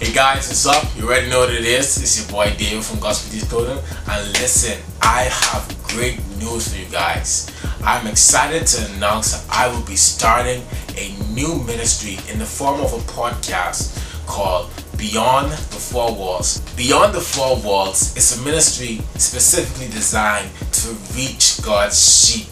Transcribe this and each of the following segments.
Hey guys, what's up? You already know what it is. It's your boy David from Gospel Clothing. And listen, I have great news for you guys. I'm excited to announce that I will be starting a new ministry in the form of a podcast called Beyond the Four Walls. Beyond the Four Walls is a ministry specifically designed to reach God's sheep.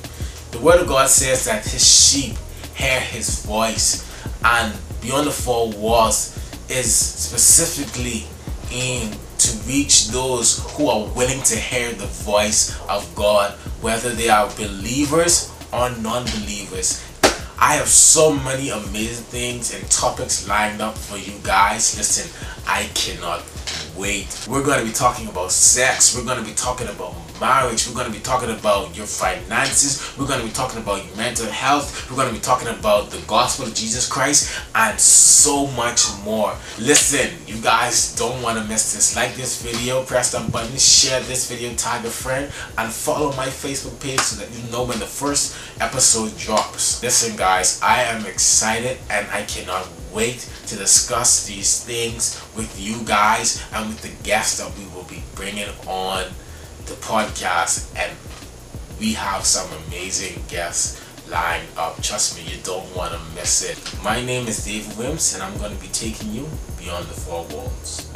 The Word of God says that His sheep hear His voice, and Beyond the Four Walls is specifically aimed to reach those who are willing to hear the voice of God, whether they are believers or non believers. I have so many amazing things and topics lined up for you guys. Listen, I cannot wait. We're going to be talking about sex, we're going to be talking about marriage, we're going to be talking about your finances, we're going to be talking about your mental health, we're going to be talking about the gospel of Jesus Christ, and so much more. Listen, you guys don't want to miss this. Like this video, press that button, share this video, tag a friend, and follow my Facebook page so that you know when the first episode drops. Listen, guys, I am excited and I cannot wait to discuss these things with you guys and with the guests that we will be bringing on the podcast. And we have some amazing guests lined up. Trust me you don't want to miss it. My name is David Wims and I'm going to be taking you beyond the four walls